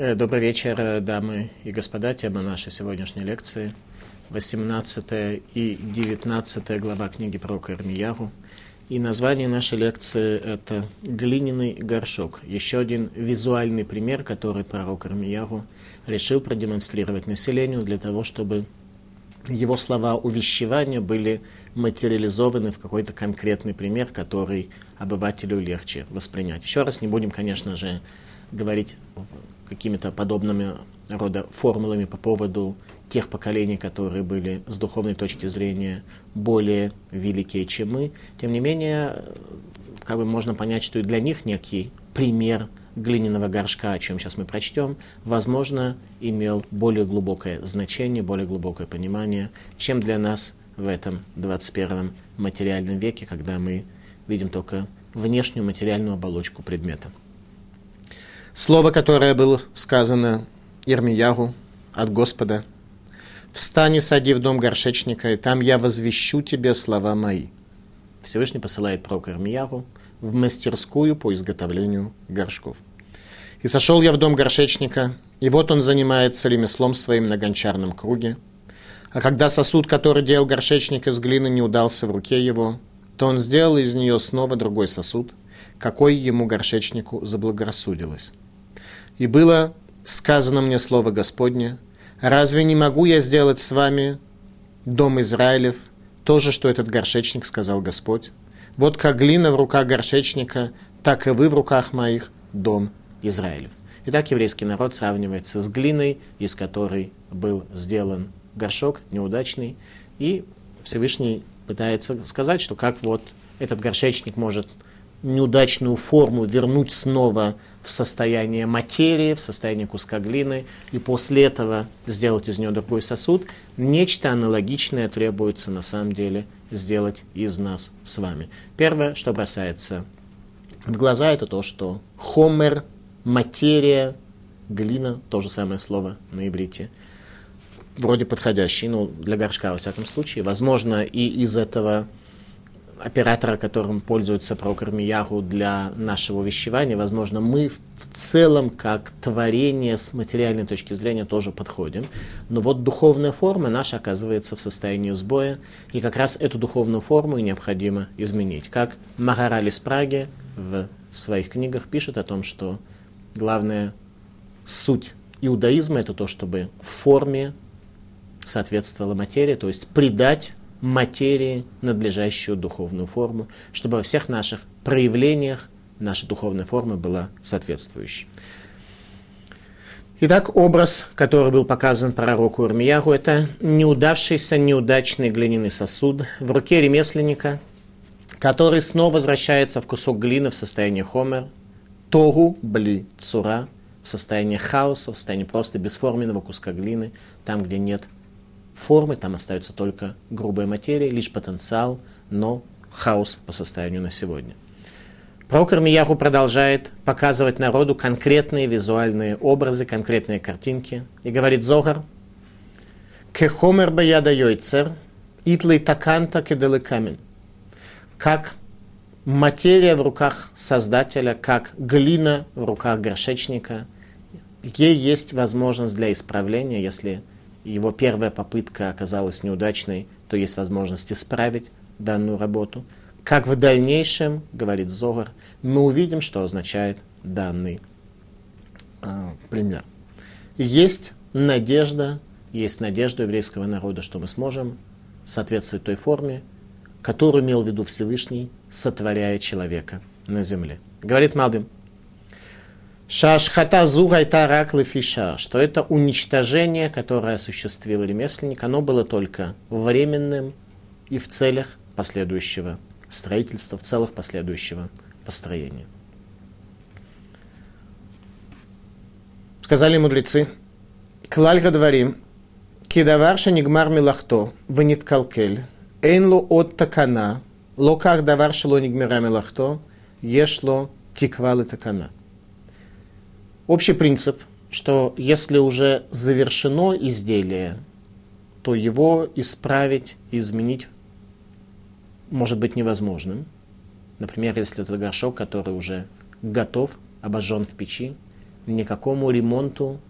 Э, Добрый вечер, э, дамы и господа. Тема нашей сегодняшней лекции 18 и 19 глава книги про Ирмиягу. И название нашей лекции – это «Глиняный горшок». Еще один визуальный пример, который пророк Ирмиягу решил продемонстрировать населению для того, чтобы его слова увещевания были материализованы в какой-то конкретный пример, который обывателю легче воспринять. Еще раз не будем, конечно же, говорить какими-то подобными рода формулами по поводу тех поколений, которые были с духовной точки зрения более великие, чем мы. Тем не менее, как бы можно понять, что и для них некий пример глиняного горшка, о чем сейчас мы прочтем, возможно, имел более глубокое значение, более глубокое понимание, чем для нас в этом 21 материальном веке, когда мы видим только внешнюю материальную оболочку предмета. Слово, которое было сказано Ирмиягу от Господа, «Встань и сади в дом горшечника, и там я возвещу тебе слова мои». Всевышний посылает пророка Ирмиягу в мастерскую по изготовлению горшков. «И сошел я в дом горшечника, и вот он занимается ремеслом своим на гончарном круге. А когда сосуд, который делал горшечник из глины, не удался в руке его, то он сделал из нее снова другой сосуд, какой ему горшечнику заблагорассудилось. И было сказано мне слово Господне, разве не могу я сделать с вами, дом Израилев, то же, что этот горшечник сказал Господь? Вот как глина в руках горшечника, так и вы в руках моих, дом Израилев. Итак, еврейский народ сравнивается с глиной, из которой был сделан горшок неудачный, и Всевышний пытается сказать, что как вот этот горшечник может неудачную форму вернуть снова в состояние материи, в состояние куска глины, и после этого сделать из нее другой сосуд, нечто аналогичное требуется на самом деле сделать из нас с вами. Первое, что бросается в глаза, это то, что хомер, материя, глина, то же самое слово на иврите, вроде подходящий, ну, для горшка, во всяком случае. Возможно, и из этого оператора, которым пользуется пророк Ирмиягу для нашего вещевания, возможно, мы в целом, как творение с материальной точки зрения, тоже подходим. Но вот духовная форма наша оказывается в состоянии сбоя, и как раз эту духовную форму необходимо изменить. Как Магараль из Праги в своих книгах пишет о том, что главная суть иудаизма – это то, чтобы в форме соответствовала материя, то есть придать материи надлежащую духовную форму, чтобы во всех наших проявлениях наша духовная форма была соответствующей. Итак, образ, который был показан пророку Ирмиягу, это неудавшийся, неудачный глиняный сосуд в руке ремесленника, который снова возвращается в кусок глины в состоянии хомер, тогу бли цура, в состоянии хаоса, в состоянии просто бесформенного куска глины, там, где нет формы, там остается только грубая материя, лишь потенциал, но хаос по состоянию на сегодня. Пророк Ирмияху продолжает показывать народу конкретные визуальные образы, конкретные картинки. И говорит Зогар, «Кехомер баяда йойцер, итлей таканта кеделы камень». Как материя в руках Создателя, как глина в руках горшечника, ей есть возможность для исправления, если его первая попытка оказалась неудачной, то есть возможность исправить данную работу. Как в дальнейшем, говорит Зогар, мы увидим, что означает данный э, пример. Есть надежда, есть надежда еврейского народа, что мы сможем соответствовать той форме, которую имел в виду Всевышний, сотворяя человека на земле. Говорит Малдым, Шашхата зугайта рак лефиша, что это уничтожение, которое осуществил ремесленник, оно было только временным и в целях последующего строительства, в целях последующего построения. Сказали мудрецы, Клальга дворим, кидаварша нигмар милахто, ванит калкель, эйнло от такана, локах давар шело нигмира милахто, ешло тиквалы такана. Общий принцип, что если уже завершено изделие, то его исправить, изменить может быть невозможным. Например, если это горшок, который уже готов, обожжен в печи, никакому ремонту,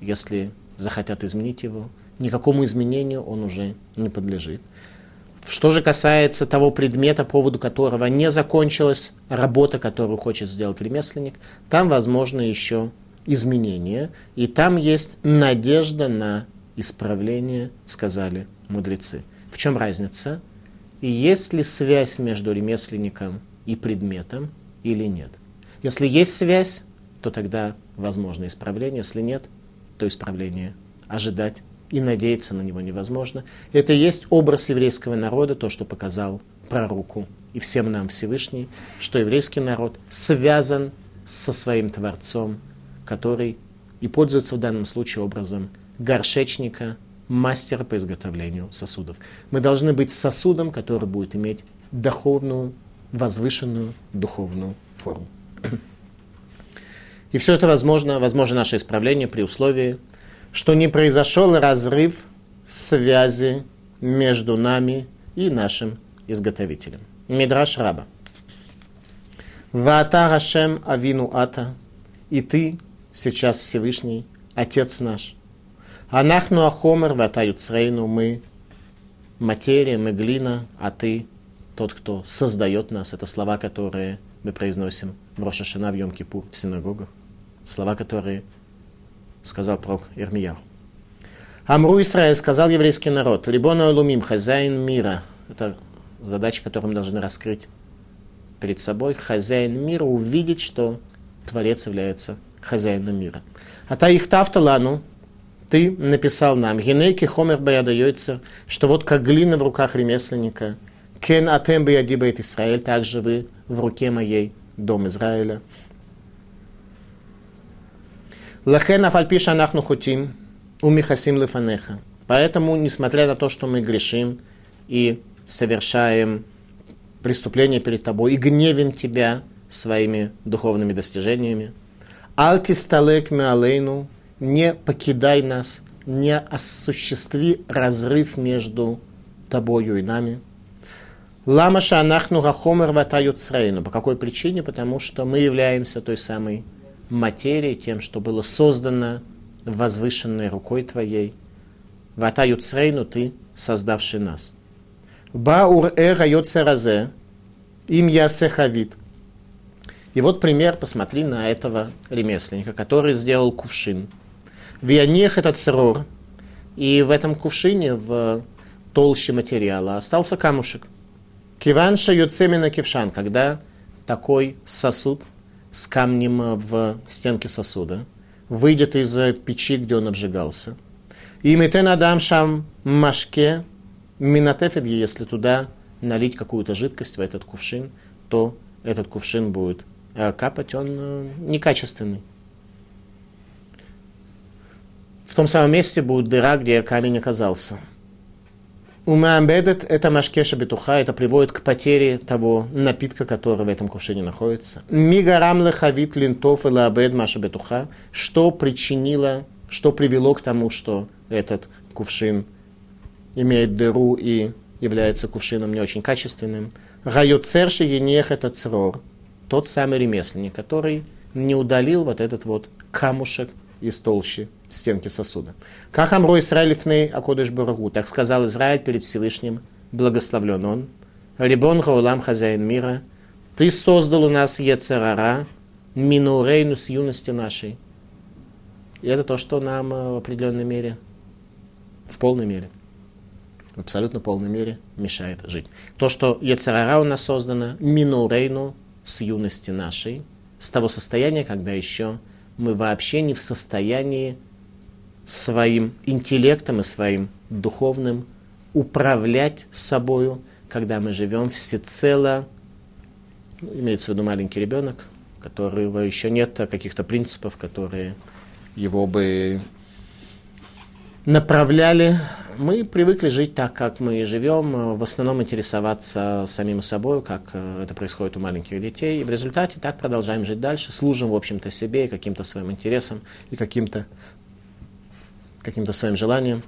если захотят изменить его, никакому изменению он уже не подлежит. Что же касается того предмета, по поводу которого не закончилась работа, которую хочет сделать ремесленник, там возможно еще изменения, и там есть надежда на исправление, сказали мудрецы. В чем разница? И есть ли связь между ремесленником и предметом или нет? Если есть связь, то тогда возможно исправление, если нет, то исправление ожидать и надеяться на него невозможно. Это и есть образ еврейского народа, то, что показал пророку и всем нам Всевышний, что еврейский народ связан со своим Творцом, который и пользуется в данном случае образом горшечника, мастера по изготовлению сосудов. Мы должны быть сосудом, который будет иметь духовную, возвышенную духовную форму. И все это возможно, возможно наше исправление при условии, что не произошел разрыв связи между нами и нашим изготовителем. Мидраш Раба. Ваата Рашем Авину Ата, и ты, сейчас Всевышний, Отец наш. Анахну Ахомер Вата Юцрейну, мы материя, мы глина, а ты тот, кто создает нас. Это слова, которые мы произносим в Рошашина, в Йом-Кипур, в синагогах. Слова, которые сказал пророк Ирмияу. Амру Исраиль сказал еврейский народ, Либона Лумим, хозяин мира. Это задача, которую мы должны раскрыть перед собой. Хозяин мира увидеть, что Творец является хозяином мира. А та их тафталану, ты написал нам, генейки хомер баядается, что вот как глина в руках ремесленника, кен атем баядибает Израиль, также вы в руке моей, дом Израиля. Лахен афальпиша анахну хутим, умихасим лефанеха. Поэтому, несмотря на то, что мы грешим и совершаем преступление перед тобой и гневим тебя своими духовными достижениями, алтисталек миалейну, не покидай нас, не осуществи разрыв между тобою и нами. Лама шанахну гахомер ватают По какой причине? Потому что мы являемся той самой материи, тем, что было создано возвышенной рукой Твоей. Ватаю црейну Ты, создавший нас. Баур эра йоцеразе, им ясехавит. И вот пример, посмотри на этого ремесленника, который сделал кувшин. Вианех этот срор, и в этом кувшине, в толще материала, остался камушек. Киванша юцемина кившан, когда такой сосуд – с камнем в стенке сосуда, выйдет из печи, где он обжигался. И метен адам шам машке минатефет, если туда налить какую-то жидкость в этот кувшин, то этот кувшин будет э, капать, он э, некачественный. В том самом месте будет дыра, где камень оказался. Умаамбедет – это машкеша бетуха, это приводит к потере того напитка, который в этом кувшине находится. Мигарам лехавит линтов и лаабед маша бетуха, что причинило, что привело к тому, что этот кувшин имеет дыру и является кувшином не очень качественным. Райоцерши енех это црор, тот самый ремесленник, который не удалил вот этот вот камушек из толщи стенки сосуда. Как Амро Израиль фней Акодыш Барагу, так сказал Израиль перед Всевышним, благословлен он. Рибон Хаулам, хозяин мира, ты создал у нас Ецерара, Минурейну с юности нашей. И это то, что нам э, в определенной мере, в полной мере, в абсолютно полной мере мешает жить. То, что Ецерара у нас создано, Минурейну с юности нашей, с того состояния, когда еще мы вообще не в состоянии своим интеллектом и своим духовным управлять собою, когда мы живем всецело, ну, имеется в виду маленький ребенок, которого еще нет каких-то принципов, которые его бы направляли. Мы привыкли жить так, как мы живем, в основном интересоваться самим собой, как э, это происходит у маленьких детей. И в результате так продолжаем жить дальше, служим, в общем-то, себе и каким-то своим интересам, и каким-то каким-то своим желанием.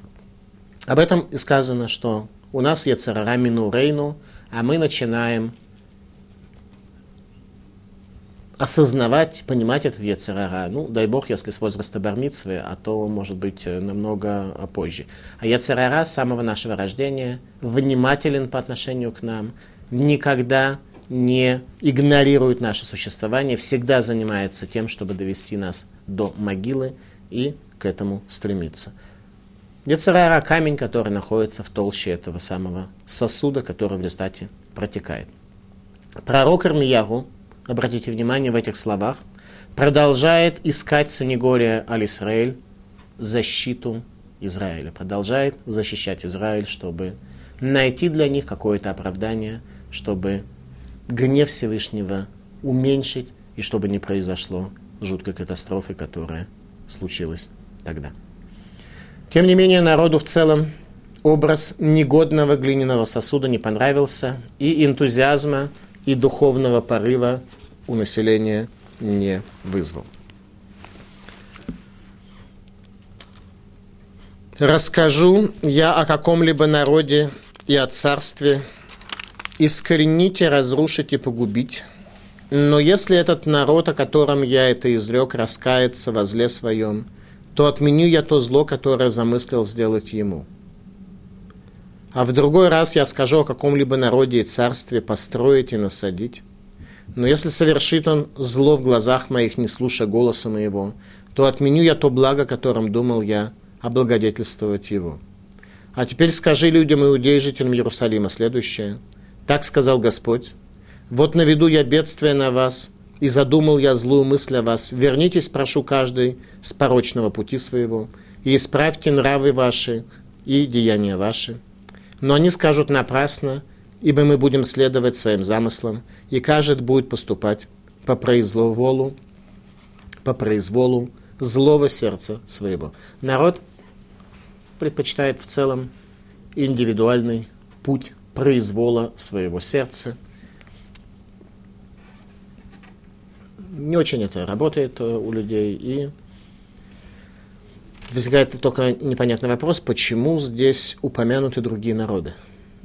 Об этом и сказано, что у нас есть царара мину рейну, а мы начинаем осознавать, понимать этот Яцерара. Ну, дай бог, если с возраста бармицвы, а то, может быть, намного позже. А Яцерара с самого нашего рождения внимателен по отношению к нам, никогда не игнорирует наше существование, всегда занимается тем, чтобы довести нас до могилы и к этому стремиться. Яцерара – камень, который находится в толще этого самого сосуда, который в результате протекает. Пророк Армиягу, обратите внимание в этих словах, продолжает искать Санегория Аль-Исраэль защиту Израиля, продолжает защищать Израиль, чтобы найти для них какое-то оправдание, чтобы гнев Всевышнего уменьшить и чтобы не произошло жуткой катастрофы, которая случилась тогда. Тем не менее, народу в целом образ негодного глиняного сосуда не понравился, и энтузиазма, и духовного порыва у населения не вызвал. Расскажу я о каком-либо народе и о царстве, искорените, разрушить и погубить. Но если этот народ, о котором я это изрек, раскается во зле своем, то отменю я то зло, которое замыслил сделать ему. А в другой раз я скажу о каком-либо народе и царстве построить и насадить. Но если совершит он зло в глазах моих, не слушая голоса моего, то отменю я то благо, которым думал я облагодетельствовать его. А теперь скажи людям иудей, жителям Иерусалима, следующее – так сказал Господь. Вот наведу я бедствие на вас, и задумал я злую мысль о вас. Вернитесь, прошу каждый, с порочного пути своего, и исправьте нравы ваши и деяния ваши. Но они скажут напрасно, ибо мы будем следовать своим замыслам, и каждый будет поступать по произволу, по произволу злого сердца своего. Народ предпочитает в целом индивидуальный путь произвола своего сердца. Не очень это работает э, у людей, и возникает только непонятный вопрос, почему здесь упомянуты другие народы.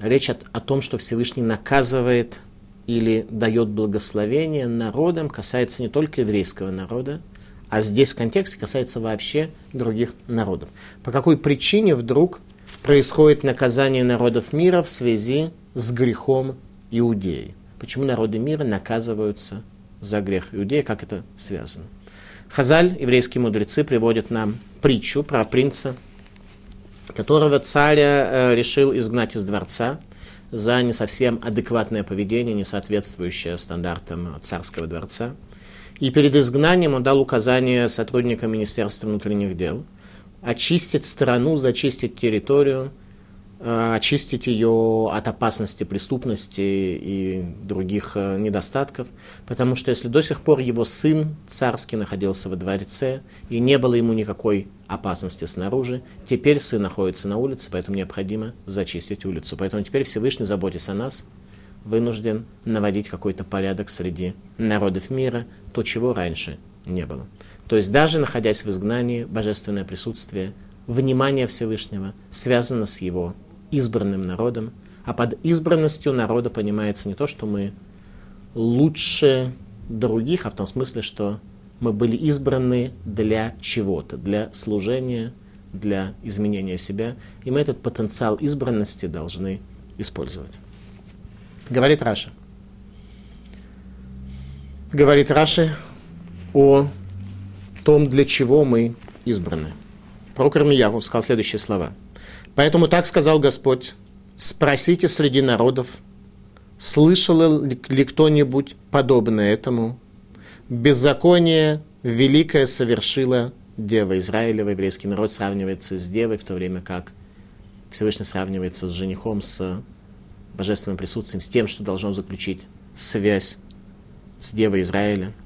Речь о, о том, что Всевышний наказывает или дает благословение народам, касается не только еврейского народа, а здесь в контексте касается вообще других народов. По какой причине вдруг происходит наказание народов мира в связи с грехом Иудеи. Почему народы мира наказываются за грех Иудеи, как это связано? Хазаль, еврейские мудрецы, приводят нам притчу про принца, которого царь э, решил изгнать из дворца за не совсем адекватное поведение, не соответствующее стандартам царского дворца. И перед изгнанием он дал указание сотрудникам Министерства внутренних дел – очистить страну, зачистить территорию, очистить ее от опасности преступности и других э, недостатков, потому что если до сих пор его сын царский находился во дворце и не было ему никакой опасности снаружи, теперь сын находится на улице, поэтому необходимо зачистить улицу. Поэтому теперь Всевышний, заботясь о нас, вынужден наводить какой-то порядок среди народов мира, то, чего раньше не было. То есть даже находясь в изгнании, божественное присутствие, внимание Всевышнего связано с его избранным народом, а под избранностью народа понимается не то, что мы лучше других, а в том смысле, что мы были избраны для чего-то, для служения, для изменения себя, и мы этот потенциал избранности должны использовать. Говорит Раша. Говорит Раши о том, для чего мы избраны. Пророк Армияру сказал следующие слова. «Поэтому так сказал Господь, спросите среди народов, слышал ли кто-нибудь подобное этому? Беззаконие великое совершила Дева Израилева, еврейский народ сравнивается с Девой, в то время как Всевышний сравнивается с женихом, с божественным присутствием, с тем, что должно заключить связь с Девой Израиля –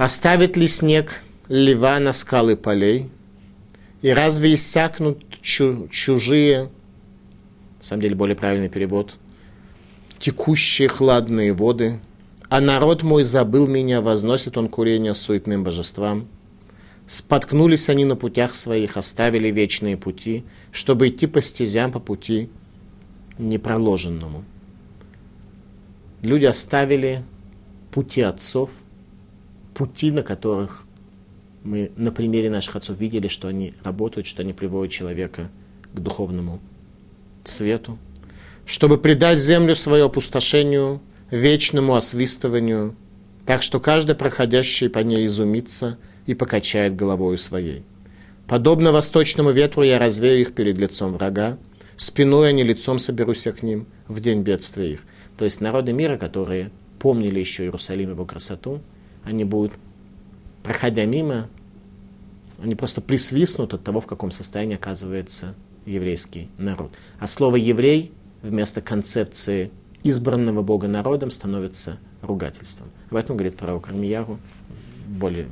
Оставит ли снег лева на скалы полей? И разве иссякнут чу- чужие, на самом деле более правильный перевод, текущие хладные воды? А народ мой забыл меня, возносит он курение суетным божествам. Споткнулись они на путях своих, оставили вечные пути, чтобы идти по стезям по пути непроложенному. Люди оставили пути отцов, пути, на которых мы на примере наших отцов видели, что они работают, что они приводят человека к духовному свету, чтобы придать землю свое опустошению, вечному освистыванию, так что каждый проходящий по ней изумится и покачает головою своей. Подобно восточному ветру я развею их перед лицом врага, спиной, не лицом соберусь к ним в день бедствия их. То есть народы мира, которые помнили еще Иерусалим, его красоту, они будут, проходя мимо, они просто присвистнут от того, в каком состоянии оказывается еврейский народ. А слово «еврей» вместо концепции избранного Бога народом становится ругательством. Об этом говорит пророк Армияру более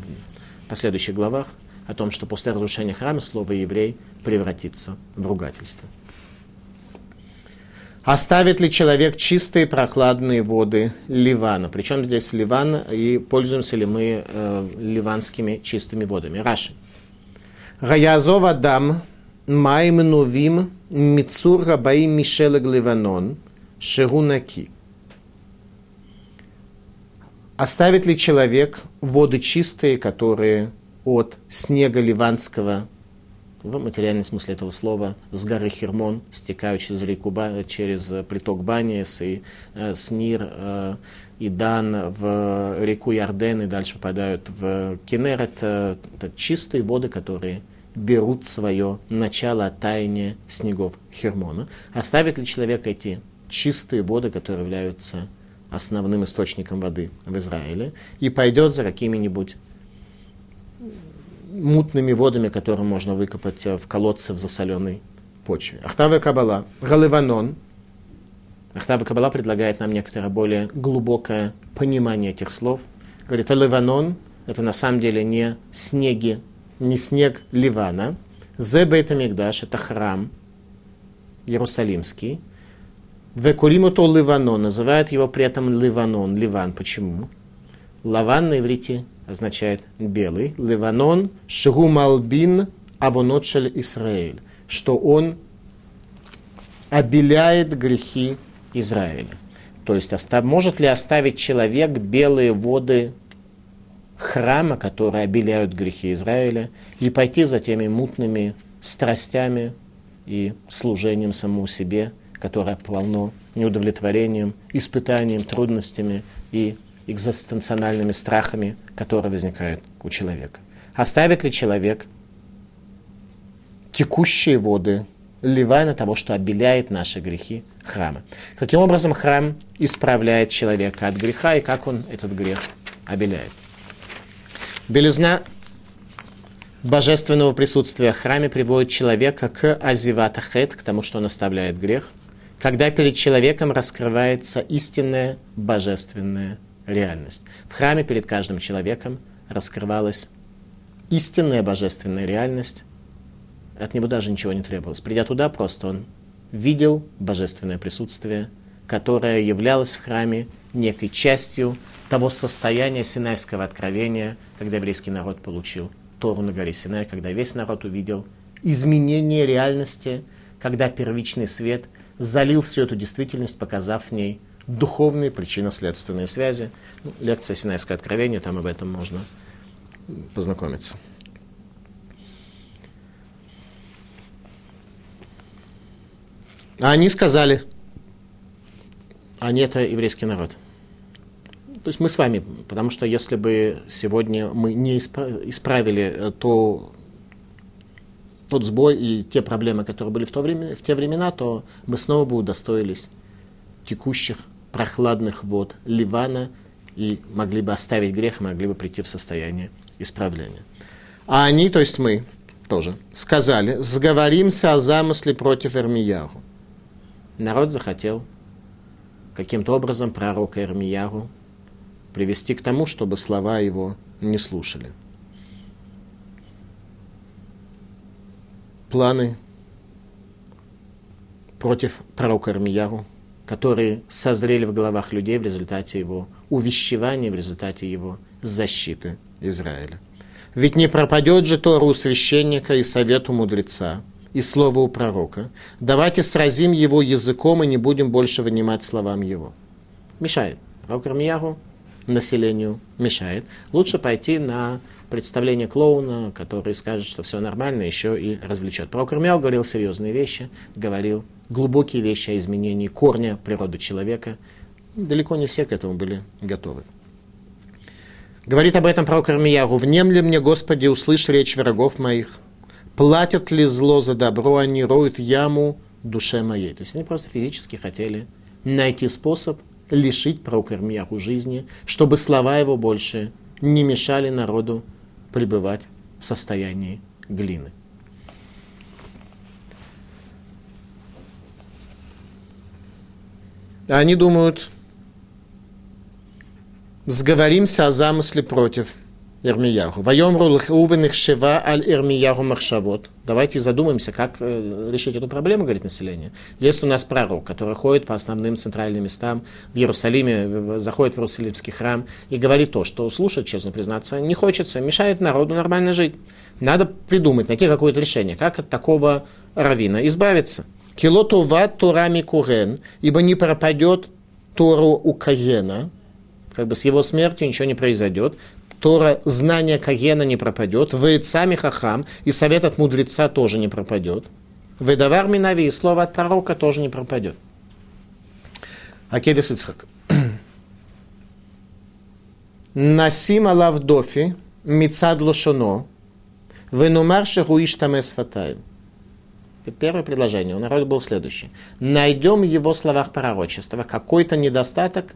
в последующих главах, о том, что после разрушения храма слово «еврей» превратится в ругательство. Оставит ли человек чистые прохладные воды Ливана? Причем здесь Ливан и пользуемся ли мы э, ливанскими чистыми водами? Раши. Гаязов Адам Майм Новим Мицур Рабаим Мишелег Ливанон Шерунаки. Оставит ли человек воды чистые, которые от снега ливанского в материальном смысле этого слова, с горы Хермон стекают через реку, через приток Баниес и э, Снир э, и Дан в реку Ярден и дальше попадают в Кенер. Это, это чистые воды, которые берут свое начало от таяния снегов Хермона. Оставит ли человек эти чистые воды, которые являются основным источником воды в Израиле, и пойдет за какими-нибудь мутными водами, которые можно выкопать э, в колодце в засоленной почве. Ахтава Кабала, Галиванон. Ахтава Кабала предлагает нам некоторое более глубокое понимание этих слов. Говорит, Ливанон – это на самом деле не снеги, не снег Ливана. Зе Бейтамикдаш – это храм Иерусалимский. Векуримуто Ливанон, называют его при этом Ливанон, Ливан. Почему? Лаван на иврите означает белый. Ливанон Шгумалбин Авонотшель Исраэль, что он обеляет грехи Израиля. То есть может ли оставить человек белые воды храма, которые обеляют грехи Израиля, и пойти за теми мутными страстями и служением самому себе, которое полно неудовлетворением, испытанием, трудностями и экзистенциональными страхами, которые возникают у человека. Оставит ли человек текущие воды Ливана того, что обеляет наши грехи храма? Каким образом храм исправляет человека от греха и как он этот грех обеляет? Белизна божественного присутствия в храме приводит человека к азиватахет, к тому, что он оставляет грех, когда перед человеком раскрывается истинная божественная реальность. В храме перед каждым человеком раскрывалась истинная божественная реальность. От него даже ничего не требовалось. Придя туда, просто он видел божественное присутствие, которое являлось в храме некой частью того состояния Синайского откровения, когда еврейский народ получил Тору на горе Синай, когда весь народ увидел изменение реальности, когда первичный свет залил всю эту действительность, показав в ней духовные причинно-следственные связи. Ну, лекция «Синайское откровение», там об этом можно познакомиться. А они сказали, они это еврейский народ. То есть мы с вами, потому что если бы сегодня мы не исправили э, то, тот сбой и те проблемы, которые были в, то время, в те времена, то мы снова бы удостоились текущих прохладных вод Ливана и могли бы оставить грех, могли бы прийти в состояние исправления. А они, то есть мы, тоже, сказали, сговоримся о замысле против Эрмияру. Народ захотел каким-то образом пророка Эрмияру привести к тому, чтобы слова его не слушали. Планы против пророка Эрмияру которые созрели в головах людей в результате его увещевания, в результате его защиты Израиля. Ведь не пропадет же Тору у священника и совету мудреца, и слово у пророка. Давайте сразим его языком и не будем больше вынимать словам его. Мешает. Пророк Армияру населению мешает. Лучше пойти на представление клоуна, который скажет, что все нормально, еще и развлечет. Про Курмяу говорил серьезные вещи, говорил глубокие вещи о изменении корня природы человека. Далеко не все к этому были готовы. Говорит об этом пророк Ирмиягу. «Внемли мне, Господи, услышь речь врагов моих. Платят ли зло за добро, они роют яму душе моей». То есть они просто физически хотели найти способ лишить пророка Ирмиягу жизни, чтобы слова его больше не мешали народу пребывать в состоянии глины. Они думают, сговоримся о замысле против Ирмияху. Вайомру лхувенных шева аль Ирмияху махшавот. Давайте задумаемся, как э, решить эту проблему, говорит население. Если у нас пророк, который ходит по основным центральным местам в Иерусалиме, заходит в Иерусалимский храм и говорит то, что слушать, честно признаться, не хочется, мешает народу нормально жить. Надо придумать, найти какое-то решение, как от такого равина избавиться. Килотова Турами Курен, ибо не пропадет Тору у Каена, как бы с его смертью ничего не произойдет. Тора, знание Каена не пропадет. Вейцами Хахам, и совет от мудреца тоже не пропадет. Ведавар Минави, и слово от пророка тоже не пропадет. Акедис Ицхак. Насим Алавдофи, Мицад Лошоно, Венумар Шехуиш Тамес Фатаем. Первое предложение у народа было следующее. Найдем в его словах пророчества какой-то недостаток,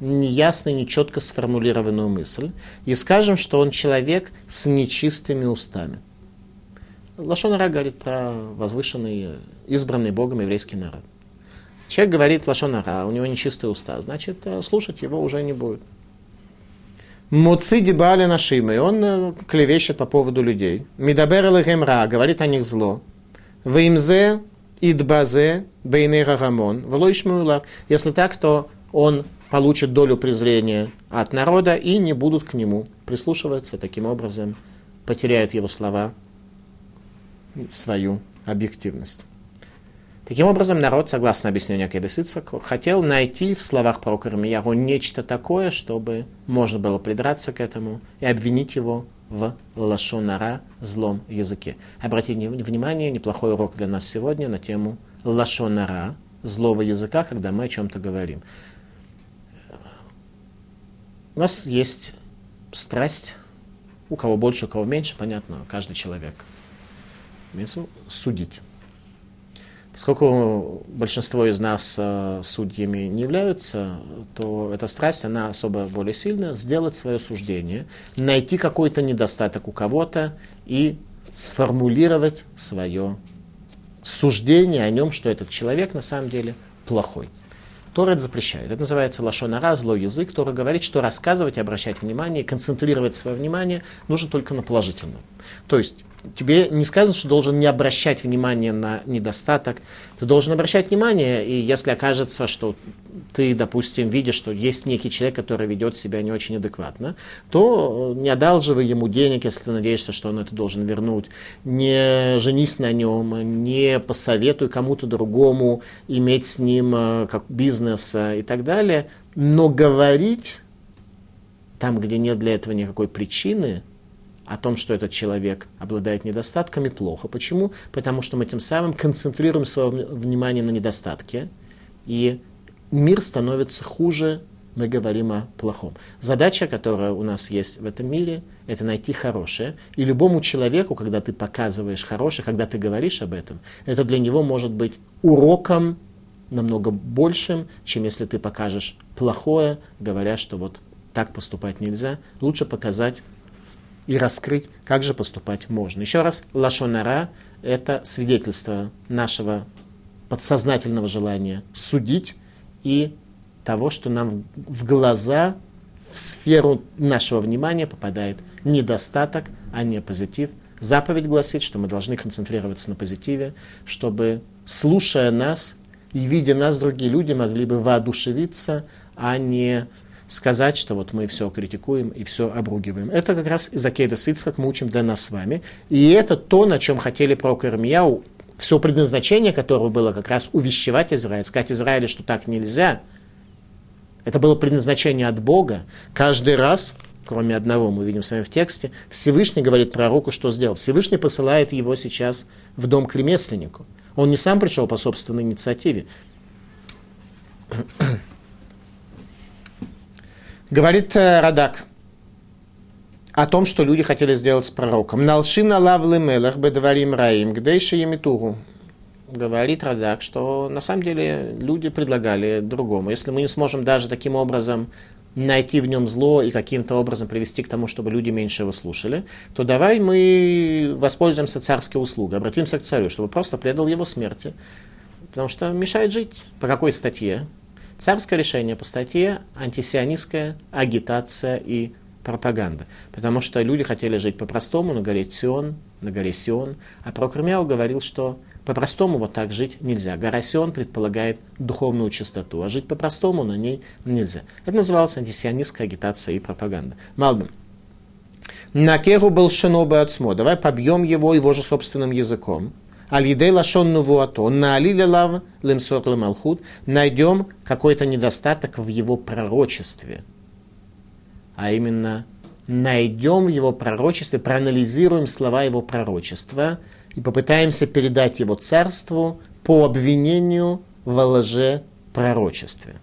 неясно, нечетко сформулированную мысль, и скажем, что он человек с нечистыми устами. Лашонара говорит про возвышенный, избранный Богом еврейский народ. Человек говорит Лашонара, у него нечистые уста, значит, э, слушать его уже не будет. Муци дебали нашимы, он э, клевещет по поводу людей. Мидабер ра, говорит о них зло. Веймзе идбазе бейнега гамон. Если так, то он получит долю презрения от народа и не будут к нему прислушиваться, таким образом потеряют его слова свою объективность. Таким образом, народ, согласно объяснению Акеда хотел найти в словах пророка Ирмияру нечто такое, чтобы можно было придраться к этому и обвинить его в лашонара, злом языке. Обратите внимание, неплохой урок для нас сегодня на тему лашонара, злого языка, когда мы о чем-то говорим. У нас есть страсть, у кого больше, у кого меньше, понятно, каждый человек. Имеется судить. Поскольку большинство из нас э, судьями не являются, то эта страсть, она особо более сильная, сделать свое суждение, найти какой-то недостаток у кого-то и сформулировать свое суждение о нем, что этот человек на самом деле плохой. Тора это запрещает. Это называется лашонара, злой язык. Тора говорит, что рассказывать, обращать внимание, концентрировать свое внимание нужно только на положительном. То есть тебе не сказано, что должен не обращать внимание на недостаток. Ты должен обращать внимание, и если окажется, что ты, допустим, видишь, что есть некий человек, который ведет себя не очень адекватно, то не одалживай ему денег, если ты надеешься, что он это должен вернуть. Не женись на нем, не посоветуй кому-то другому иметь с ним э, как бизнес э, и так далее. Но говорить там, где нет для этого никакой причины, о том, что этот человек обладает недостатками, плохо. Почему? Потому что мы тем самым концентрируем свое внимание на недостатке, и мир становится хуже, мы говорим о плохом. Задача, которая у нас есть в этом мире, это найти хорошее. И любому человеку, когда ты показываешь хорошее, когда ты говоришь об этом, это для него может быть уроком намного большим, чем если ты покажешь плохое, говоря, что вот так поступать нельзя. Лучше показать и раскрыть, как же поступать можно. Еще раз, лашонара – это свидетельство нашего подсознательного желания судить и того, что нам в глаза, в сферу нашего внимания попадает недостаток, а не позитив. Заповедь гласит, что мы должны концентрироваться на позитиве, чтобы, слушая нас и видя нас, другие люди могли бы воодушевиться, а не сказать, что вот мы все критикуем и все обругиваем. Это как раз из Акеда Сицхак мы учим для нас с вами. И это то, на чем хотели пророк Ирмияу, все предназначение которого было как раз увещевать Израиль, сказать Израилю, что так нельзя. Это было предназначение от Бога. Каждый раз, кроме одного, мы видим с вами в тексте, Всевышний говорит пророку, что сделал. Всевышний посылает его сейчас в дом к ремесленнику. Он не сам пришел по собственной инициативе. Говорит э, Радак о том, что люди хотели сделать с пророком. Налшина лавлы мелах бедварим раим гдейши емитугу. Говорит Радак, что на самом деле люди предлагали другому. Если мы не сможем даже таким образом найти в нем зло и каким-то образом привести к тому, чтобы люди меньше его слушали, то давай мы воспользуемся царской услугой, обратимся к царю, чтобы просто предал его смерти, потому что мешает жить. По какой статье? Царское решение по статье антисионистская агитация и пропаганда. Потому что люди хотели жить по-простому на горе Сион, на горе Сион, а Прокормяу говорил, что по-простому вот так жить нельзя. Гора Сион предполагает духовную чистоту, а жить по-простому на ней нельзя. Это называлось антисионистская агитация и пропаганда. Малбин. Накеру был шиноба отсмо. Давай побьем его его же собственным языком. Алидей лашон нувуато. Наалили лав лемсор лемалхут. Найдем какой-то недостаток в его пророчестве. А именно, найдем в его пророчестве, проанализируем слова его пророчества – и попытаемся передать его царству по обвинению в лже пророчестве.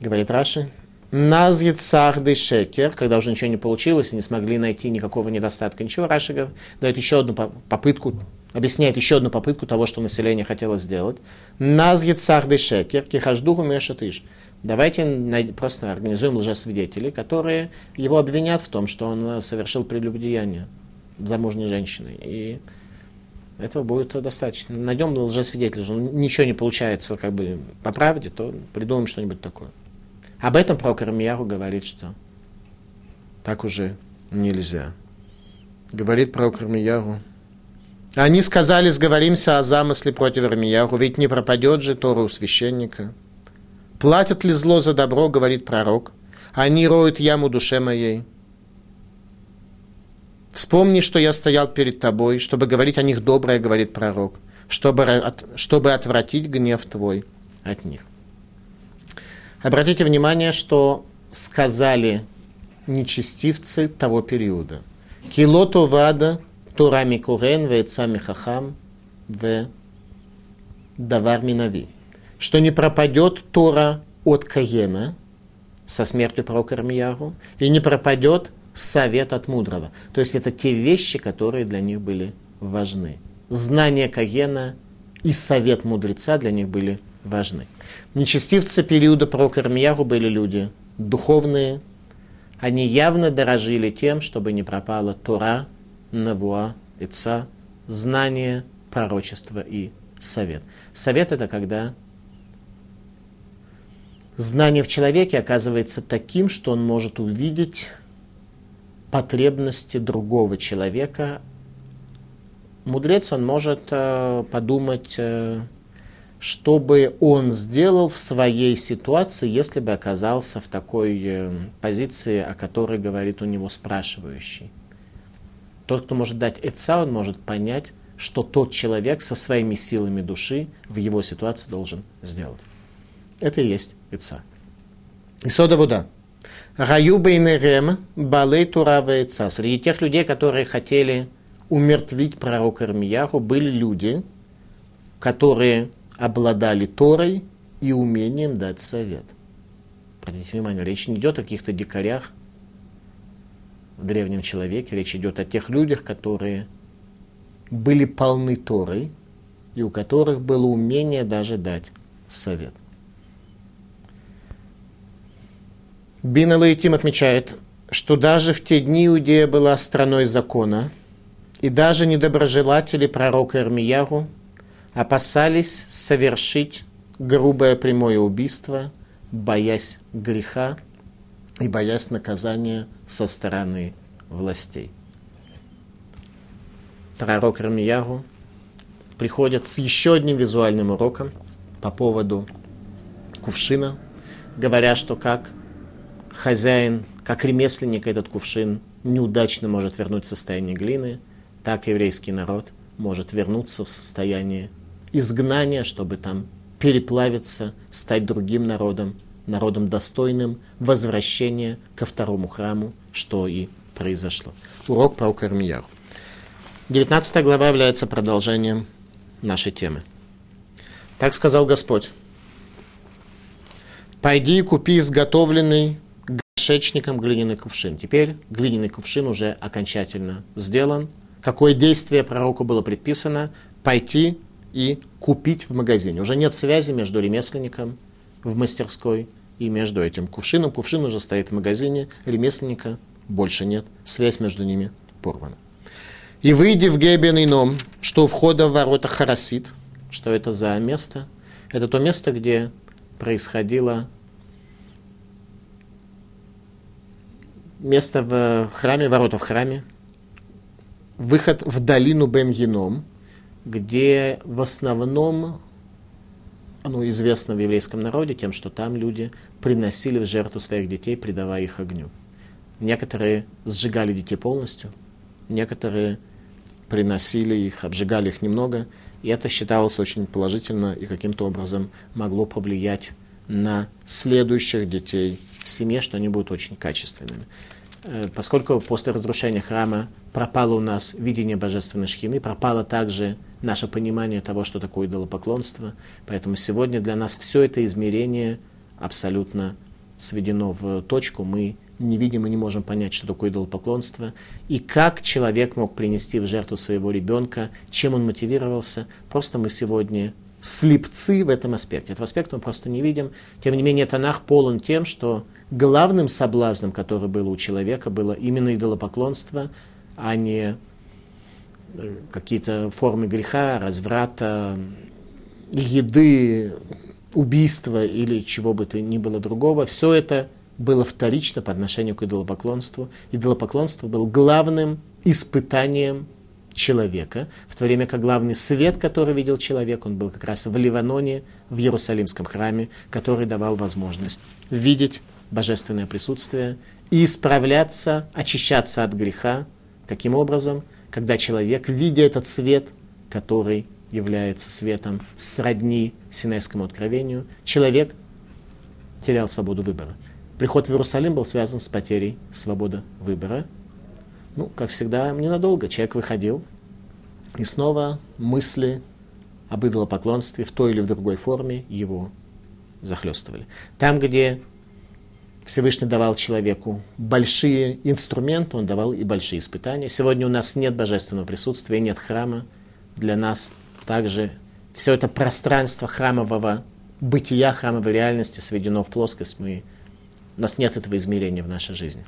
Говорит Раши, Назгит сахды шекер, когда уже ничего не получилось и не смогли найти никакого недостатка, ничего, Раши дает еще одну попытку, объясняет еще одну попытку того, что население хотело сделать. Назгит сахды шекер, кихаждуху мешатыш. Давайте просто организуем лжесвидетелей, которые его обвинят в том, что он совершил прелюбодеяние замужней женщиной. И этого будет достаточно. Найдем лжесвидетеля, ничего не получается как бы по правде, то придумаем что-нибудь такое. Об этом пророк Ирмияру говорит, что так уже нельзя. Говорит пророк Ирмияру, они сказали, сговоримся о замысле против Ирмияру, ведь не пропадет же Тора у священника. Платят ли зло за добро, говорит пророк. Они роют яму душе моей. Вспомни, что я стоял перед тобой, чтобы говорить о них доброе, говорит пророк, чтобы, от, чтобы отвратить гнев твой от них. Обратите внимание, что сказали нечестивцы того периода. Килото вада турами курен вецами хахам в давар минави. Что не пропадет Тора от Каена со смертью пророка Армияру, и не пропадет совет от мудрого. То есть это те вещи, которые для них были важны. Знание Каена и совет мудреца для них были важны. Нечестивцы периода пророка Ирмияру были люди духовные. Они явно дорожили тем, чтобы не пропала Тора, Навуа, Ица, знание, пророчество и совет. Совет это когда знание в человеке оказывается таким, что он может увидеть потребности другого человека. Мудрец, он может э, подумать, э, что бы он сделал в своей ситуации, если бы оказался в такой э, позиции, о которой говорит у него спрашивающий. Тот, кто может дать эца, он может понять, что тот человек со своими силами души в его ситуации должен сделать. Это и есть эца. Исода вода. Раю бейнерем балей туравеца. Среди тех людей, которые хотели умертвить пророка Ирмияху, были люди, которые обладали Торой и умением дать совет. Обратите внимание, речь не идет о каких-то дикарях в древнем человеке, речь идет о тех людях, которые были полны Торой и у которых было умение даже дать совет. Бин Алаитим отмечает, что даже в те дни Иудея была страной закона, и даже недоброжелатели пророка Ирмияру опасались совершить грубое прямое убийство, боясь греха и боясь наказания со стороны властей. Пророк Ирмияру приходит с еще одним визуальным уроком по поводу кувшина, говоря, что как хозяин, как ремесленник этот кувшин неудачно может вернуть в состояние глины, так еврейский народ может вернуться в состояние изгнания, чтобы там переплавиться, стать другим народом, народом достойным возвращения ко второму храму, что и произошло. Урок про Кармияру. 19 глава является продолжением нашей темы. Так сказал Господь. «Пойди и купи изготовленный горшечником глиняный кувшин». Теперь глиняный кувшин уже окончательно сделан. Какое действие пророку было предписано? Пойти и купить в магазине. Уже нет связи между ремесленником в мастерской и между этим кувшином. Кувшин уже стоит в магазине, ремесленника больше нет. Связь между ними порвана. И выйди в Гебен ином, что у входа в ворота Харасит. Что это за место? Это то место, где происходило место в храме, ворота в храме, выход в долину Бен-Геном, где в основном оно известно в еврейском народе тем, что там люди приносили в жертву своих детей, предавая их огню. Некоторые сжигали детей полностью, некоторые приносили их, обжигали их немного, и это считалось очень положительно и каким-то образом могло повлиять на следующих детей в семье, что они будут очень качественными. Э, поскольку после разрушения храма пропало у нас видение божественной шхины, пропало также наше понимание того, что такое идолопоклонство, поэтому сегодня для нас все это измерение абсолютно сведено в точку, мы не видим и не можем понять, что такое идолопоклонство, и как человек мог принести в жертву своего ребенка, чем он мотивировался. Просто мы сегодня слепцы в этом аспекте. Этот аспект мы просто не видим. Тем не менее, Танах полон тем, что главным соблазном, который был у человека, было именно идолопоклонство, а не какие-то формы греха, разврата, еды, убийства или чего бы то ни было другого. Все это было вторично по отношению к идолопоклонству. Идолопоклонство было главным испытанием человека, в то время как главный свет, который видел человек, он был как раз в Ливаноне, в Иерусалимском храме, который давал возможность видеть божественное присутствие и исправляться, очищаться от греха. Таким образом, когда человек, видя этот свет, который является светом сродни Синайскому откровению, человек терял свободу выбора. Приход в Иерусалим был связан с потерей свободы выбора. Ну, как всегда, ненадолго. Человек выходил, и снова мысли об идолопоклонстве в той или в другой форме его захлестывали. Там, где Всевышний давал человеку большие инструменты, он давал и большие испытания. Сегодня у нас нет божественного присутствия, нет храма. Для нас также все это пространство храмового бытия, храмовой реальности сведено в плоскость. Мы, у нас нет этого измерения в нашей жизни.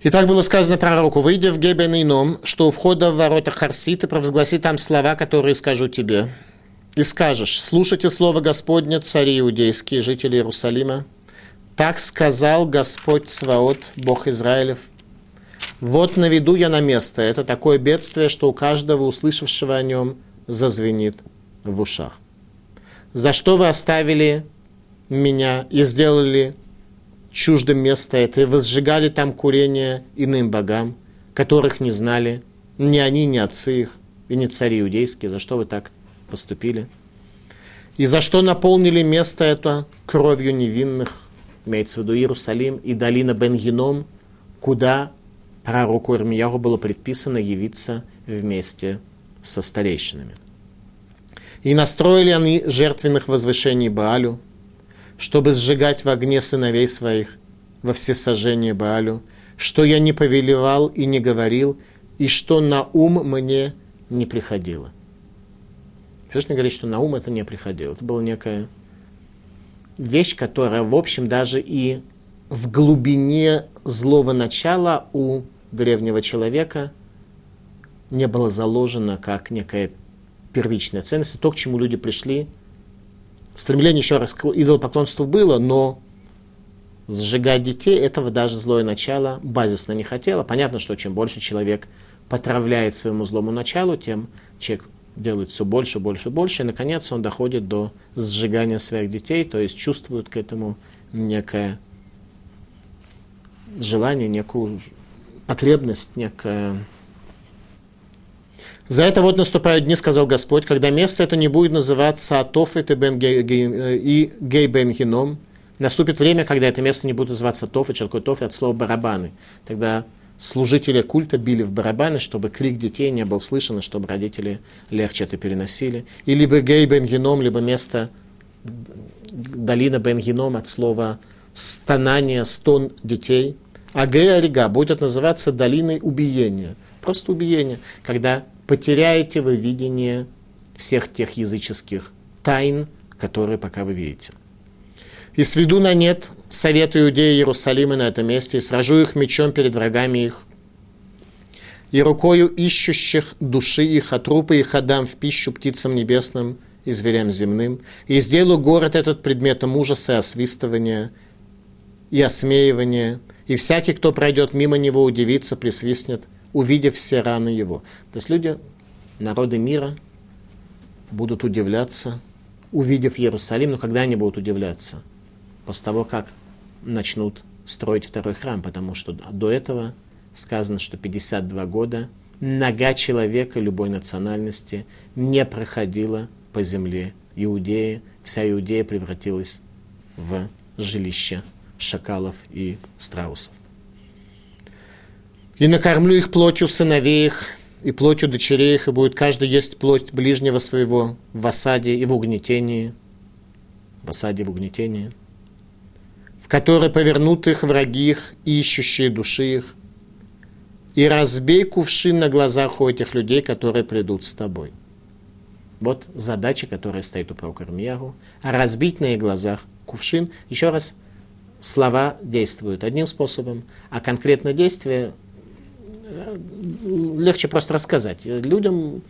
И так было сказано пророку, выйдя в Гебен ином, что у входа в ворота Харсита провозгласи там слова, которые скажу тебе и скажешь, слушайте слово Господне, цари иудейские, жители Иерусалима. Так сказал Господь Сваот, Бог Израилев. Вот наведу я на место. Это такое бедствие, что у каждого, услышавшего о нем, зазвенит в ушах. За что вы оставили меня и сделали чуждым место это, и возжигали там курение иным богам, которых не знали, ни они, ни отцы их, и не цари иудейские, за что вы так поступили. И за что наполнили место это кровью невинных, имеется в виду Иерусалим и долина Бен-Геном, куда пророку Ирмияху было предписано явиться вместе со старейшинами. И настроили они жертвенных возвышений Баалю, чтобы сжигать в огне сыновей своих во всесожжение Баалю, что я не повелевал и не говорил, и что на ум мне не приходило. Всевышний говорит, что на ум это не приходило. Это была некая вещь, которая, в общем, даже и в глубине злого начала у древнего человека не было заложено как некая первичная ценность. То, к чему люди пришли, стремление еще раз к идолопоклонству было, но сжигать детей, этого даже злое начало базисно не хотело. Понятно, что чем больше человек потравляет своему злому началу, тем человек делает все больше, больше, больше, и наконец он доходит до сжигания своих детей, то есть чувствует к этому некое желание, некую потребность, некое За это вот наступают дни, сказал Господь, когда место это не будет называться Атофет и, бен Гей. Наступит время, когда это место не будет называться Тофет, такое Тофет от слова барабаны. Тогда служители культа били в барабаны, чтобы крик детей не был слышен, и чтобы родители легче это переносили. И либо Гей бен Геном, либо место долина бен Геном от слова стонание, стон детей. А Гей Орига будет называться долиной убиения. Просто убиение, когда потеряете вы видение всех тех языческих тайн, которые пока вы видите. И сведу на нет совет иудеи Иерусалима на этом месте, и сражу их мечом перед врагами их, и рукою ищущих души их, а трупы их отдам в пищу птицам небесным и зверям земным, и сделаю город этот предметом ужаса, освистывания и осмеивания, и всякий, кто пройдет мимо него, удивится, присвистнет, увидев все раны его. То есть люди, народы мира, будут удивляться, увидев Иерусалим, но когда они будут удивляться? После того, как начнут строить второй храм, потому что до этого сказано, что 52 года нога человека любой национальности не проходила по земле Иудеи. Вся Иудея превратилась в жилище шакалов и страусов. И накормлю их плотью сыновей их, и плотью дочерей их, и будет каждый есть плоть ближнего своего в осаде и в угнетении. В осаде и в угнетении. В которой повернут их враги их, ищущие души их. И разбей кувшин на глазах у этих людей, которые придут с тобой. Вот задача, которая стоит у пророка Ирмиягу. Разбить на их глазах кувшин. Еще раз, слова действуют одним способом, а конкретно действие легче просто рассказать. Людям,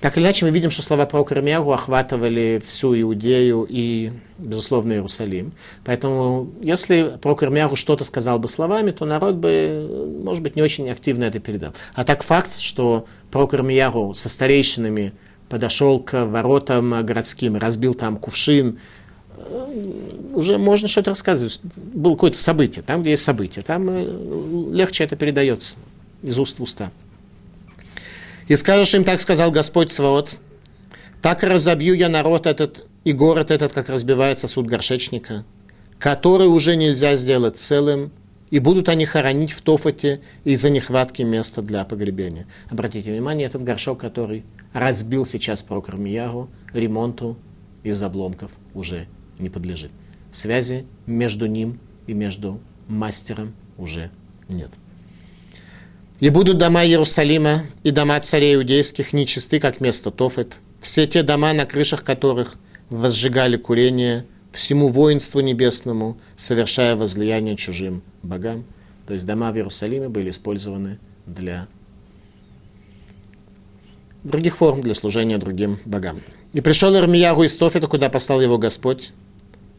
так или иначе, мы видим, что слова про Кармиягу охватывали всю Иудею и, безусловно, Иерусалим. Поэтому, если про Кармиягу что-то сказал бы словами, то народ бы, может быть, не очень активно это передал. А так факт, что про Кармиягу со старейшинами подошел к воротам городским, разбил там кувшин, уже можно что-то рассказывать. Было какое-то событие, там, где есть событие, там э, легче это передается из уст в уста. И скажешь им, так сказал Господь Свод, так разобью я народ этот и город этот, как разбивается суд горшечника, который уже нельзя сделать целым, и будут они хоронить в Тофоте из-за нехватки места для погребения. Обратите внимание, этот горшок, который разбил сейчас прокор Миягу, ремонту из обломков уже не подлежит. Связи между ним и между мастером уже нет. И будут дома Иерусалима и дома царей иудейских нечисты, как место Тофет, все те дома, на крышах которых возжигали курение всему воинству небесному, совершая возлияние чужим богам. То есть дома в Иерусалиме были использованы для других форм, для служения другим богам. И пришел Ирмиягу из Тофета, куда послал его Господь,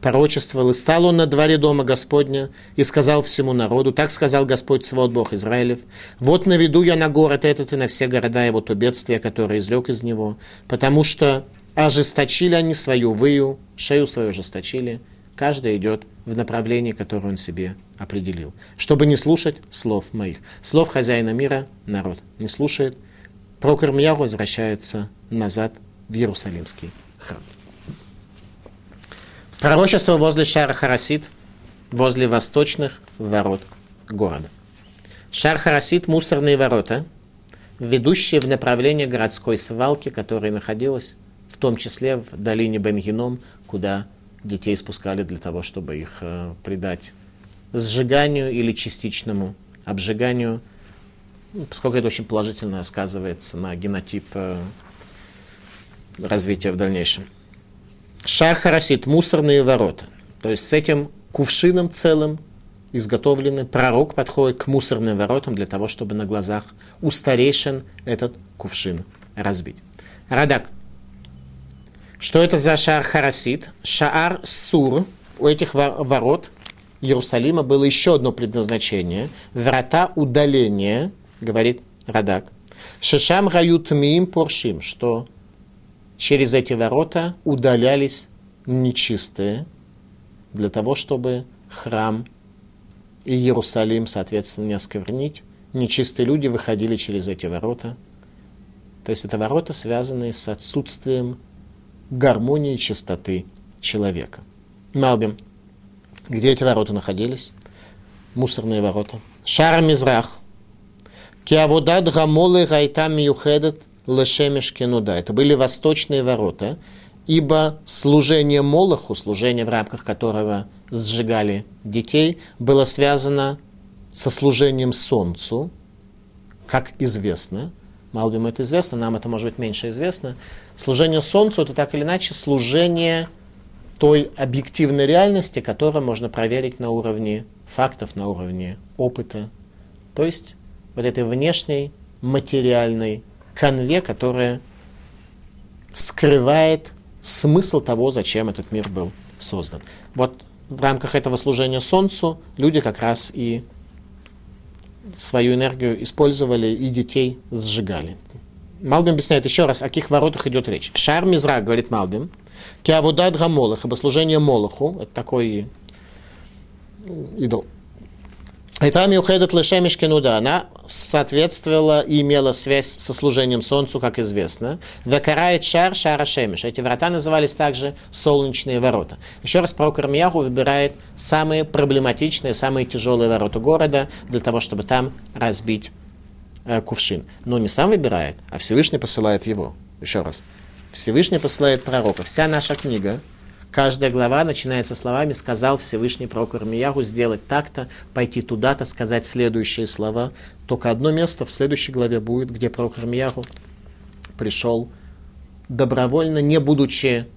пророчествовал, и стал он на дворе дома Господня, и сказал всему народу, так сказал Господь Свод Бог Израилев, вот наведу я на город этот и на все города его то бедствие, которое излег из него, потому что ожесточили они свою выю, шею свою ожесточили, каждый идет в направлении, которое он себе определил, чтобы не слушать слов моих. Слов хозяина мира народ не слушает, Прокор возвращается назад в Иерусалимский храм. Пророчество возле Шара Харасит, возле восточных ворот города. Шар Харасит – мусорные ворота, ведущие в направлении городской свалки, которая находилась в том числе в долине Бенгином, куда детей спускали для того, чтобы их э, придать сжиганию или частичному обжиганию, ну, поскольку это очень положительно сказывается на генотип э, развития в дальнейшем. Шар харасит, мусорные ворота. То есть с этим кувшином целым изготовленный пророк подходит к мусорным воротам для того, чтобы на глазах у старейшин этот кувшин разбить. Радак. Что это за шар харасит? Шаар сур. У этих ворот Иерусалима было еще одно предназначение. Врата удаления, говорит Радак. Шешам рают миим поршим, что через эти ворота удалялись нечистые, для того, чтобы храм и Иерусалим, соответственно, не осквернить. Нечистые люди выходили через эти ворота То есть это ворота, связанные с отсутствием гармонии и чистоты человека. Малбим. Где эти ворота находились? Мусорные ворота. Шара Мизрах. Киаводад гамолы гайта миюхедет лешемеш кенуда. Это были восточные ворота, ибо служение Молоху, служение в рамках которого сжигали детей, было связано со служением Солнцу, как известно. Малбим это известно, нам это может быть меньше известно. Служение Солнцу – это так или иначе служение той объективной реальности, которую можно проверить на уровне фактов, на уровне опыта. То есть вот этой внешней материальной конве, которая скрывает смысл того, зачем этот мир был создан. Вот в рамках этого служения Солнцу люди как раз и свою энергию использовали и детей сжигали. Малбим объясняет еще раз, о каких воротах идет речь. Шар Мизрак, говорит Малбим, Киавудад Гамолах, ибо служение Молоху, это такой идол, и там Юхедет Лешемиш Кенуда, она соответствовала и имела связь со служением Солнцу, как известно. Векарает шар шара шемиш. Эти врата назывались также солнечные ворота. Еще раз пророк Армияху выбирает самые проблематичные, самые тяжелые ворота города для того, чтобы там разбить э, кувшин. Но не сам выбирает, а Всевышний посылает его. Еще раз. Всевышний посылает пророка. Вся наша книга Каждая глава начинается словами «сказал Всевышний пророк Ирмиягу сделать так-то, пойти туда-то, сказать следующие слова». Только одно место в следующей главе будет, где пророк Ирмиягу пришел добровольно, не будучи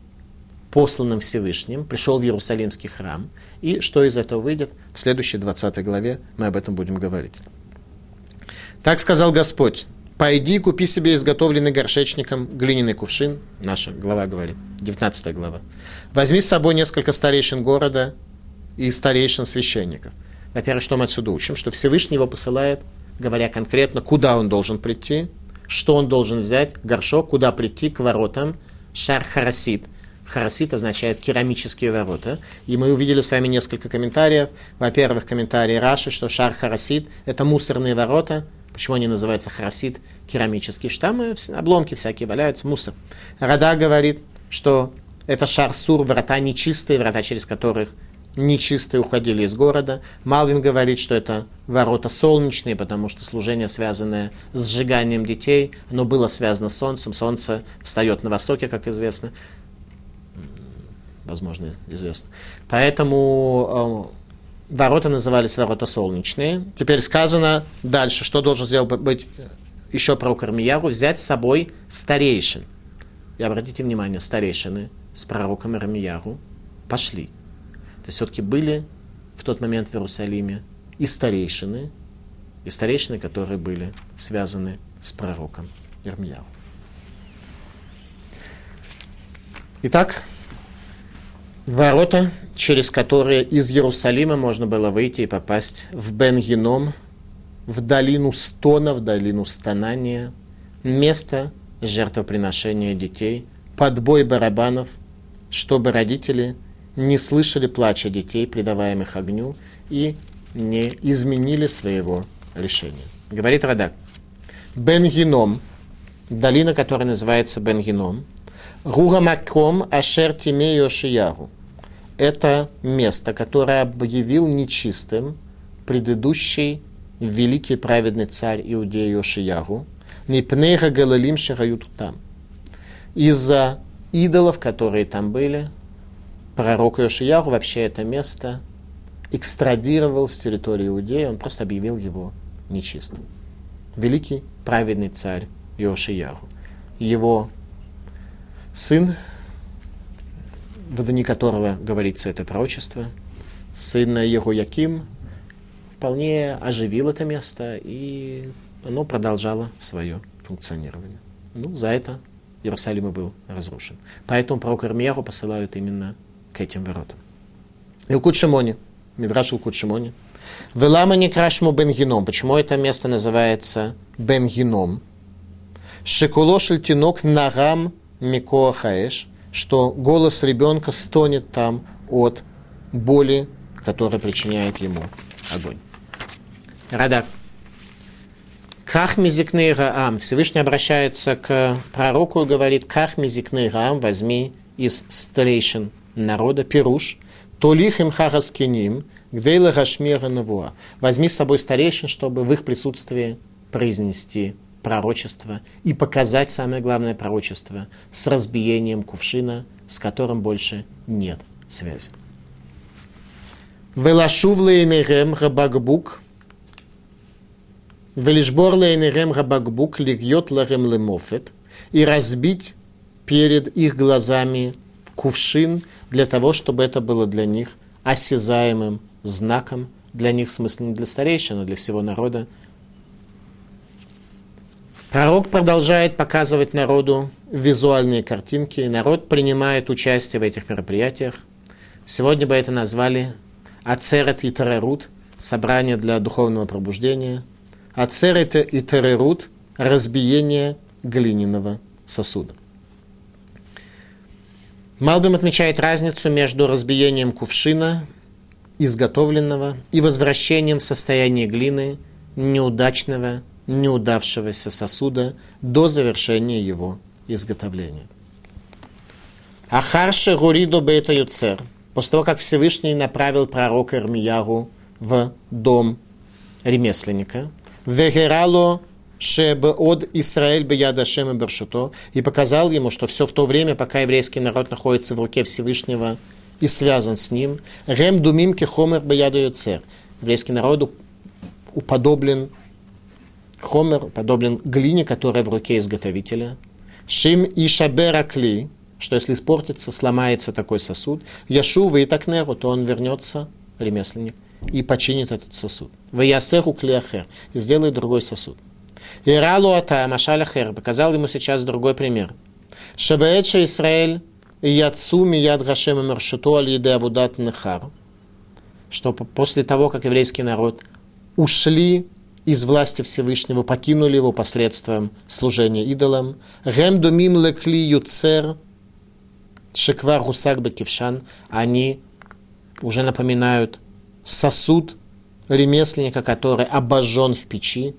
посланным Всевышним, пришел в Иерусалимский храм. И что из этого выйдет, в следующей 20 главе мы об этом будем говорить. Так сказал Господь, Пойди, купи себе изготовленный горшечником глиняный кувшин, наша глава говорит, 19 глава. Возьми с собой несколько старейшин города и старейшин священников. Во-первых, что мы отсюда учим? Что Всевышний его посылает, говоря конкретно, куда он должен прийти, что он должен взять, горшок, куда прийти, к воротам, шар харасит. Харасит означает керамические ворота. И мы увидели с вами несколько комментариев. Во-первых, комментарий Раши, что шар харасит – это мусорные ворота, Почему они называются харасит, керамические штаммы, обломки всякие валяются, мусор. Рада говорит, что это шарсур, врата нечистые, врата, через которых нечистые уходили из города. Малвин говорит, что это ворота солнечные, потому что служение, связанное с сжиганием детей, оно было связано с солнцем. Солнце встает на востоке, как известно. Возможно, известно. Поэтому э, Ворота назывались ворота солнечные. Теперь сказано дальше, что должен сделать быть еще про Кармияру, взять с собой старейшин. И обратите внимание, старейшины с пророком Армияру пошли. То есть все-таки были в тот момент в Иерусалиме и старейшины, и старейшины, которые были связаны с пророком Ирмияру. Итак, ворота, через которые из Иерусалима можно было выйти и попасть в Бен-Геном, в долину стона, в долину стонания, место жертвоприношения детей, подбой барабанов, чтобы родители не слышали плача детей, предаваемых огню, и не изменили своего решения. Говорит Радак. Бен-Геном, долина, которая называется Бен-Геном, Ругамаком Ашер Тиме Йошиягу. Это место, которое объявил нечистым предыдущий великий праведный царь Иудея Йошиягу, Мипнеха Галалим Шахают там. Из-за идолов, которые там были, пророк Йошиягу вообще это место экстрадировал с территории Иудеи, он просто объявил его нечистым. Великий праведный царь Йошиягу. Его сын, в дни которого говорится это пророчество, сын его Яким, вполне оживил это место, и оно продолжало свое функционирование. Ну, за это Иерусалим и был разрушен. Поэтому пророк Ирмияру посылают именно к этим воротам. Илкут Шимони, Мидраш Илкут Шимони. Велама не крашму Бенгином. Почему это место называется Бенгином? Шекулошель тинок нагам Микоа Хаэш, что голос ребенка стонет там от боли, которая причиняет ему огонь. Радак. Ках мизикней Раам. Всевышний обращается к пророку и говорит, Ках мизикней Раам, возьми из старейшин народа, Пируш, Толих им хараскиним, гдейла гашмира навуа. Возьми с собой старейшин, чтобы в их присутствии произнести пророчество и показать самое главное пророчество с разбиением кувшина, с которым больше нет связи. Велашув лейнерем рабагбук, велишбор лейнерем рабагбук лигьет ларем лемофет, и разбить перед их глазами кувшин для того, чтобы это было для них осязаемым знаком, для них, в смысле, не для старейшин, а для всего народа. Пророк продолжает показывать народу визуальные картинки, и народ принимает участие в этих мероприятиях. Сегодня бы это назвали Ацерет и Терерут, собрание для духовного пробуждения. Ацерет и Терерут – разбиение глиняного сосуда. Малбим отмечает разницу между разбиением кувшина, изготовленного, и возвращением в состояние глины неудачного, неудавшегося сосуда до завершения его изготовления. Ахарше Гуридо Бейта Юцер – После того, как Всевышний направил пророка Ирмиягу в дом ремесленника, Вегерало Шеб от Исраэль Беядашем и Бершуто, и показал ему, что все в то время, пока еврейский народ находится в руке Всевышнего и связан с ним, Рем Думим Кехомер Беяду Юцер. Еврейский народ уподоблен Хомер, уподоблен глине, которая в руке изготовителя. Шим и Шаберакли, что если испортится, сломается такой сосуд, Яшува и Такнеру, то он вернется, ремесленник, и починит этот сосуд. Ваясеху клеахер, и сделает другой сосуд. Иралу ата машаляхер, показал ему сейчас другой пример. Шабаэча Исраэль яцу мияд гашем мершуту аль еде авудат нехар. Что после того, как еврейский народ ушли из власти Всевышнего, покинули его посредством служения идолам, гем думим лекли юцер – Шеквар Гусак Бекевшан, они уже напоминают сосуд ремесленника, который обожжен в печи,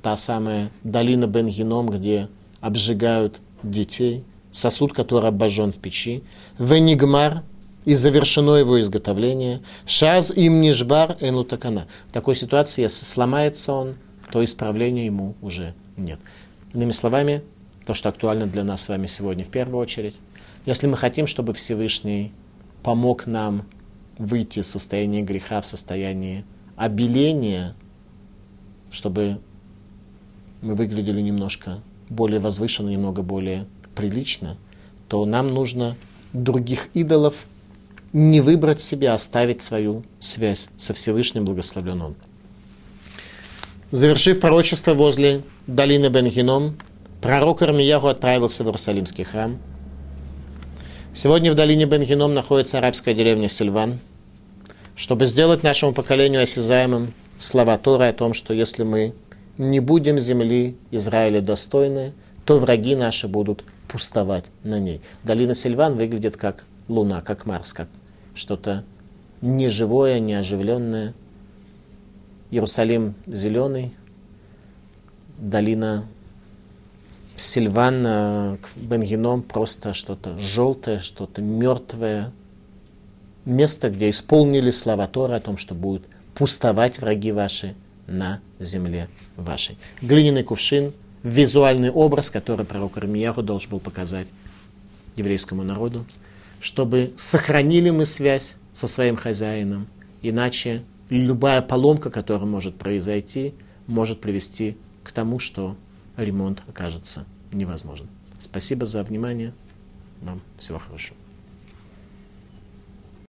та самая долина Бенгеном, где обжигают детей, сосуд, который обожжен в печи, Венигмар, и завершено его изготовление, Шаз им нижбар энутакана. В такой ситуации, если сломается он, то исправления ему уже нет. Иными словами, то, что актуально для нас с вами сегодня в первую очередь, если мы хотим, чтобы Всевышний помог нам выйти из состояния греха в состояние обеления, чтобы мы выглядели немножко более возвышенно, немного более прилично, то нам нужно других идолов не выбрать себе, а оставить свою связь со Всевышним благословленным. Завершив пророчество возле долины Бенгином, пророк Армияху отправился в Иерусалимский храм – Сегодня в долине Бенгеном находится арабская деревня Сильван. Чтобы сделать нашему поколению осязаемым слова Торы о том, что если мы не будем земли Израиля достойны, то враги наши будут пустовать на ней. Долина Сильван выглядит как луна, как Марс, как что-то неживое, неоживленное. Иерусалим зеленый, долина Сильван э, Бенгеном просто что-то желтое, что-то мертвое. Место, где исполнили слова Тора о том, что будут пустовать враги ваши на земле вашей. Глиняный кувшин, визуальный образ, который пророк Армияху должен был показать еврейскому народу, чтобы сохранили мы связь со своим хозяином, иначе любая поломка, которая может произойти, может привести к тому, что ремонт окажется невозможен. Спасибо за внимание. Вам всего хорошего.